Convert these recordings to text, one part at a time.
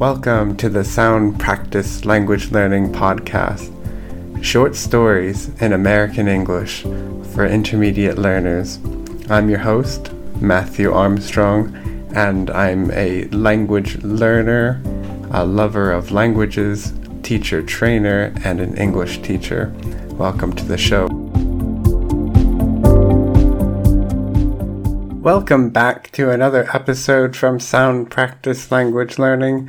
Welcome to the Sound Practice Language Learning Podcast. Short stories in American English for intermediate learners. I'm your host, Matthew Armstrong, and I'm a language learner, a lover of languages, teacher trainer, and an English teacher. Welcome to the show. Welcome back to another episode from Sound Practice Language Learning.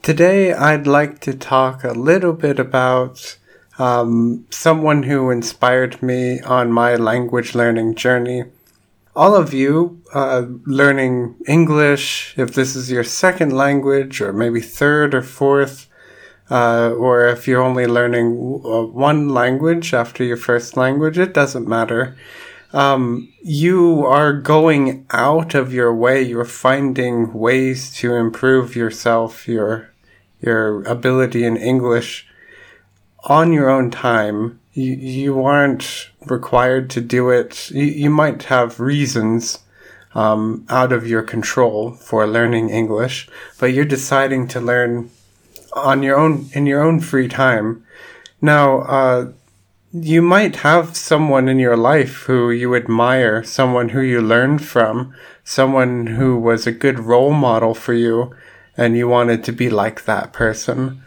Today, I'd like to talk a little bit about um, someone who inspired me on my language learning journey. All of you uh, learning English, if this is your second language, or maybe third or fourth, uh, or if you're only learning uh, one language after your first language, it doesn't matter um, you are going out of your way. You're finding ways to improve yourself, your your ability in English on your own time. You, you aren't required to do it. You, you might have reasons um, out of your control for learning English, but you're deciding to learn on your own in your own free time. Now, uh, you might have someone in your life who you admire, someone who you learned from, someone who was a good role model for you, and you wanted to be like that person.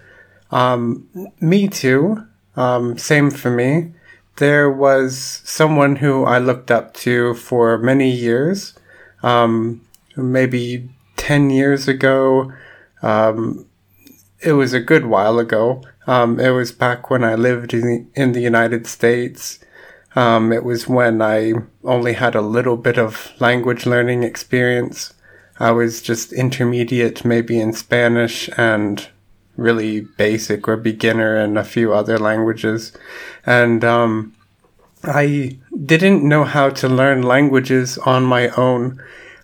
Um, me too. Um, same for me. There was someone who I looked up to for many years. Um, maybe 10 years ago. Um, it was a good while ago. Um, it was back when I lived in the, in the United States. Um, it was when I only had a little bit of language learning experience. I was just intermediate, maybe in Spanish and really basic or beginner in a few other languages. And, um, I didn't know how to learn languages on my own.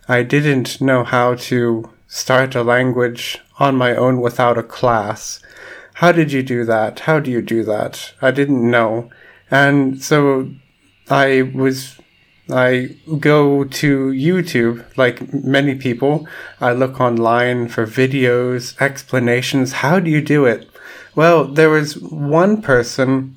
I didn't know how to start a language on my own without a class. How did you do that? How do you do that? I didn't know. And so I was, I go to YouTube, like many people. I look online for videos, explanations. How do you do it? Well, there was one person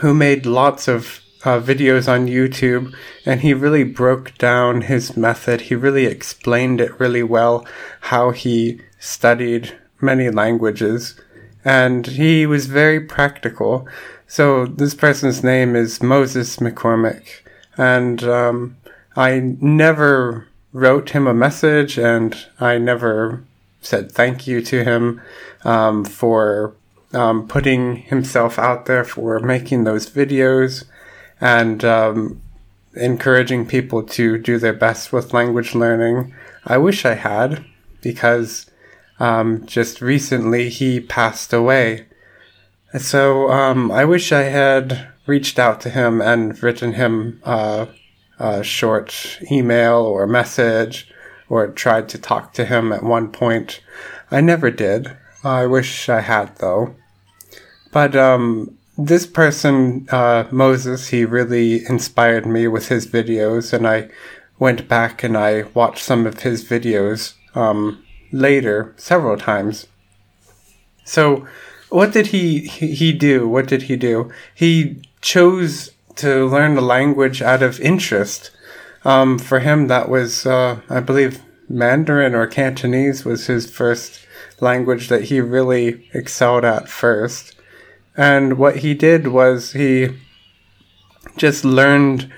who made lots of uh, videos on YouTube, and he really broke down his method. He really explained it really well, how he studied many languages, and he was very practical. So this person's name is Moses McCormick, and um, I never wrote him a message, and I never said thank you to him um, for um, putting himself out there for making those videos and um, encouraging people to do their best with language learning. I wish I had because um, just recently he passed away. So um, I wish I had reached out to him and written him uh, a short email or message or tried to talk to him at one point. I never did. I wish I had though. But um, this person, uh, Moses, he really inspired me with his videos, and I went back and I watched some of his videos um, later several times. So, what did he he do? What did he do? He chose to learn the language out of interest. Um, for him, that was, uh, I believe, Mandarin or Cantonese was his first language that he really excelled at first. And what he did was he just learned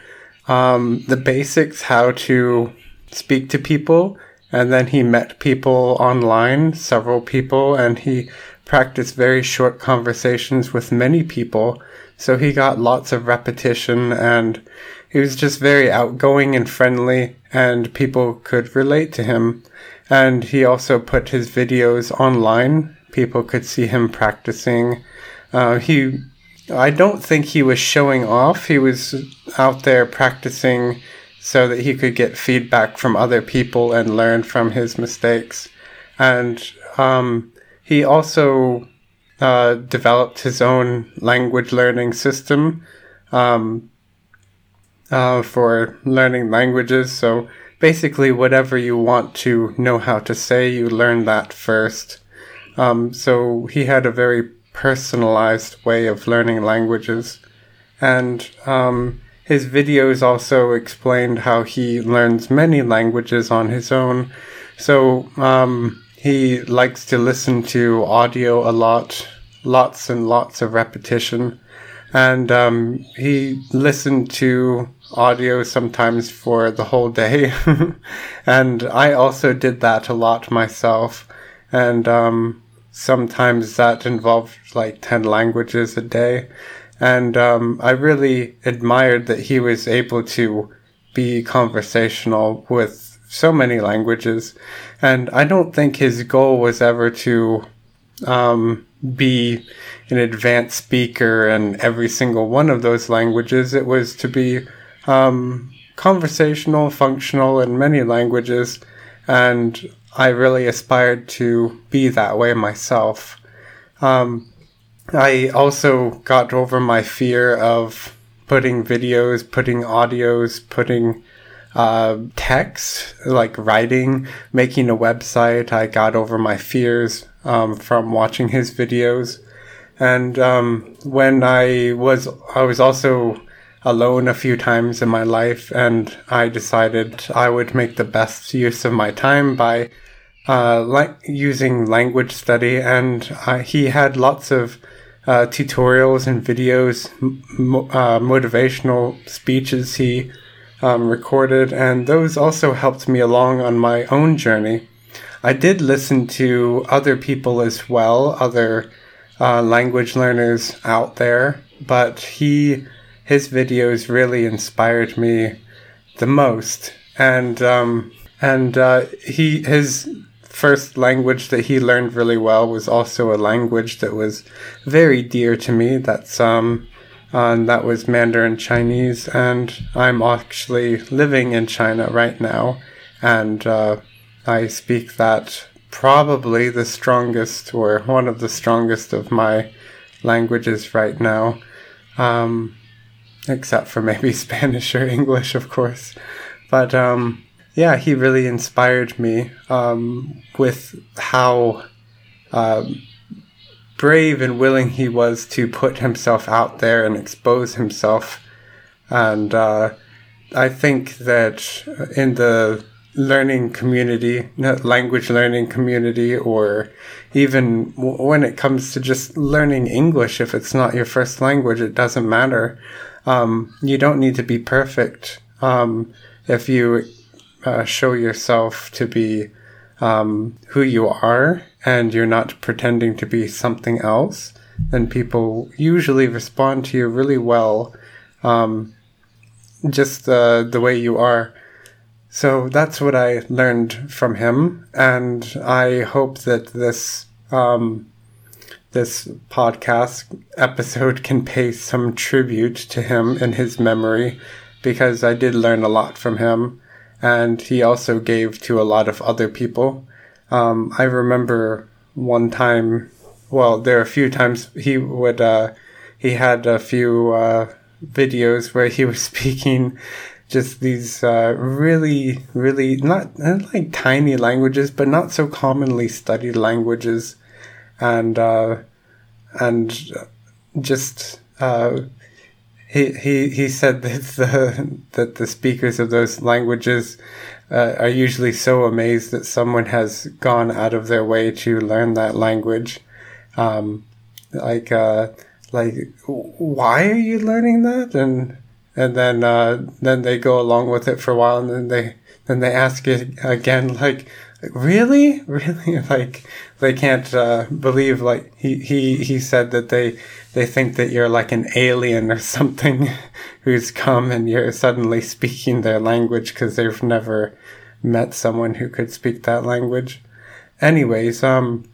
um, the basics, how to speak to people. And then he met people online, several people, and he practiced very short conversations with many people. So he got lots of repetition and he was just very outgoing and friendly and people could relate to him. And he also put his videos online. People could see him practicing uh, he, I don't think he was showing off. He was out there practicing so that he could get feedback from other people and learn from his mistakes. And um, he also uh, developed his own language learning system um, uh, for learning languages. So basically, whatever you want to know how to say, you learn that first. Um, so he had a very personalized way of learning languages. And um, his videos also explained how he learns many languages on his own. So um, he likes to listen to audio a lot, lots and lots of repetition. And um, he listened to audio sometimes for the whole day. and I also did that a lot myself. And um, sometimes that involved like 10 languages a day. And um, I really admired that he was able to be conversational with so many languages. And I don't think his goal was ever to um, be an advanced speaker in every single one of those languages. It was to be um, conversational, functional in many languages. And I really aspired to be that way myself. Um, I also got over my fear of putting videos, putting audios, putting uh, text, like writing, making a website. I got over my fears um, from watching his videos. And um, when I was, I was also alone a few times in my life, and I decided I would make the best use of my time by uh, like using language study. And uh, he had lots of uh, tutorials and videos, m- uh, motivational speeches he um, recorded, and those also helped me along on my own journey. I did listen to other people as well, other uh, language learners out there, but he his videos really inspired me the most, and um, and uh, he his first language that he learned really well was also a language that was very dear to me. That's um, uh, that was Mandarin Chinese, and I'm actually living in China right now, and uh, I speak that probably the strongest or one of the strongest of my languages right now, um, except for maybe Spanish or English, of course. But um, yeah, he really inspired me um, with how uh, brave and willing he was to put himself out there and expose himself. And uh, I think that in the learning community, language learning community, or even when it comes to just learning English, if it's not your first language, it doesn't matter. Um, you don't need to be perfect. Um, if you uh, show yourself to be um, who you are and you're not pretending to be something else, then people usually respond to you really well, um, just uh, the way you are. So that's what I learned from him, and I hope that this um, this podcast episode can pay some tribute to him in his memory, because I did learn a lot from him, and he also gave to a lot of other people. Um, I remember one time, well, there are a few times he would, uh, he had a few uh, videos where he was speaking just these uh, really, really not, not, like tiny languages, but not so commonly studied languages, and uh, and just uh, he he he said that the that the speakers of those languages uh, are usually so amazed that someone has gone out of their way to learn that language. Um, like uh, like why are you learning that and and then uh, then they go along with it for a while, and then they then they ask it again, like, really, really, like they can't uh, believe. Like he he he said that they they think that you're like an alien or something who's come and you're suddenly speaking their language because they've never met someone who could speak that language. Anyways, um,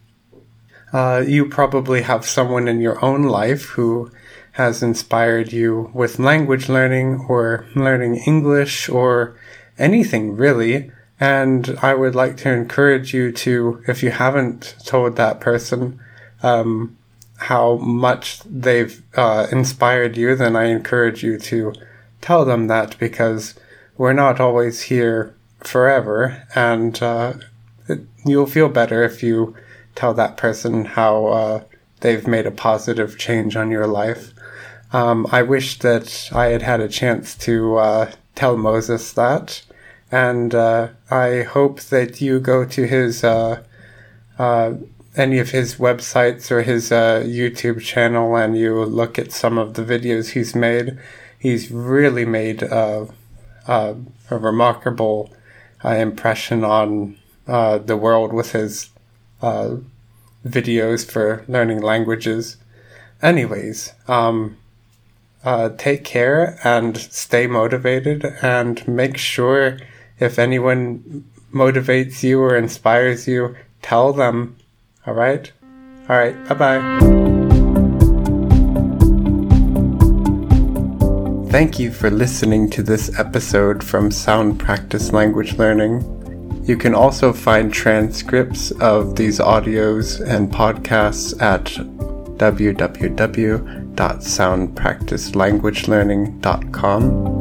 uh, you probably have someone in your own life who has inspired you with language learning or learning English or anything really. And I would like to encourage you to, if you haven't told that person um, how much they've uh, inspired you, then I encourage you to tell them that because we're not always here forever, and uh, it, you'll feel better if you tell that person how uh, they've made a positive change on your life. Um, I wish that I had had a chance to uh, tell Moses that, and uh, I hope that you go to his uh, uh, any of his websites or his uh, YouTube channel and you look at some of the videos he's made. He's really made a remarkable impression on the world with his videos for learning languages. Anyways, um, uh, take care and stay motivated and make sure if anyone motivates you or inspires you, tell them. All right? All right. Bye bye. Thank you for listening to this episode from Sound Practice Language Learning. You can also find transcripts of these audios and podcasts at www.soundpracticelanguagelearning.com.